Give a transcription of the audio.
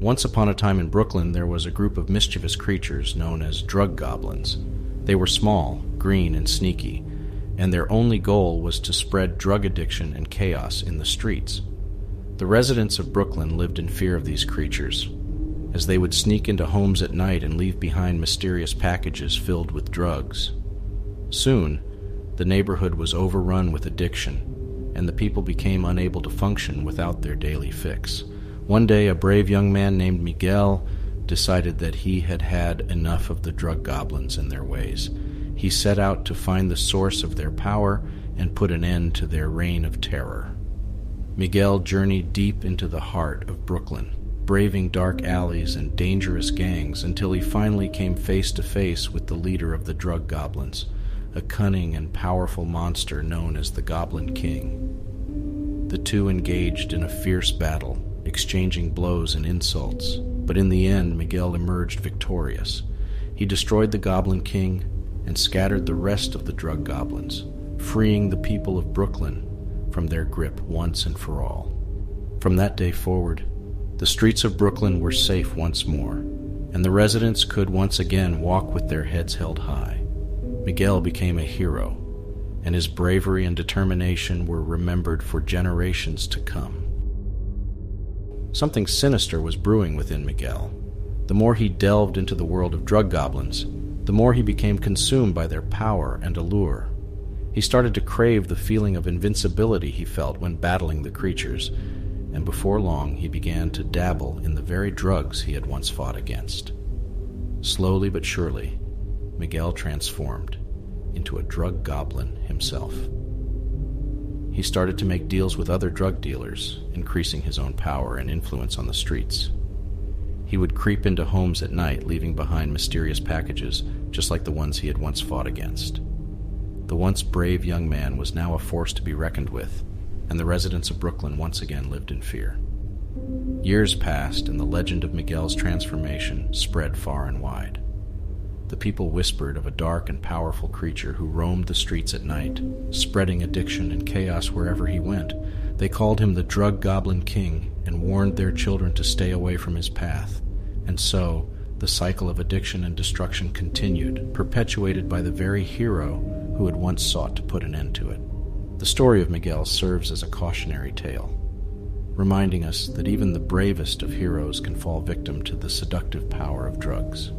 Once upon a time in Brooklyn, there was a group of mischievous creatures known as drug goblins. They were small, green, and sneaky, and their only goal was to spread drug addiction and chaos in the streets. The residents of Brooklyn lived in fear of these creatures, as they would sneak into homes at night and leave behind mysterious packages filled with drugs. Soon, the neighborhood was overrun with addiction, and the people became unable to function without their daily fix. One day, a brave young man named Miguel decided that he had had enough of the drug goblins and their ways. He set out to find the source of their power and put an end to their reign of terror. Miguel journeyed deep into the heart of Brooklyn, braving dark alleys and dangerous gangs until he finally came face to face with the leader of the drug goblins, a cunning and powerful monster known as the Goblin King. The two engaged in a fierce battle exchanging blows and insults, but in the end, Miguel emerged victorious. He destroyed the Goblin King and scattered the rest of the drug goblins, freeing the people of Brooklyn from their grip once and for all. From that day forward, the streets of Brooklyn were safe once more, and the residents could once again walk with their heads held high. Miguel became a hero, and his bravery and determination were remembered for generations to come. Something sinister was brewing within Miguel. The more he delved into the world of drug goblins, the more he became consumed by their power and allure. He started to crave the feeling of invincibility he felt when battling the creatures, and before long he began to dabble in the very drugs he had once fought against. Slowly but surely, Miguel transformed into a drug goblin himself. He started to make deals with other drug dealers, increasing his own power and influence on the streets. He would creep into homes at night, leaving behind mysterious packages, just like the ones he had once fought against. The once brave young man was now a force to be reckoned with, and the residents of Brooklyn once again lived in fear. Years passed, and the legend of Miguel's transformation spread far and wide. The people whispered of a dark and powerful creature who roamed the streets at night, spreading addiction and chaos wherever he went. They called him the Drug Goblin King and warned their children to stay away from his path. And so, the cycle of addiction and destruction continued, perpetuated by the very hero who had once sought to put an end to it. The story of Miguel serves as a cautionary tale, reminding us that even the bravest of heroes can fall victim to the seductive power of drugs.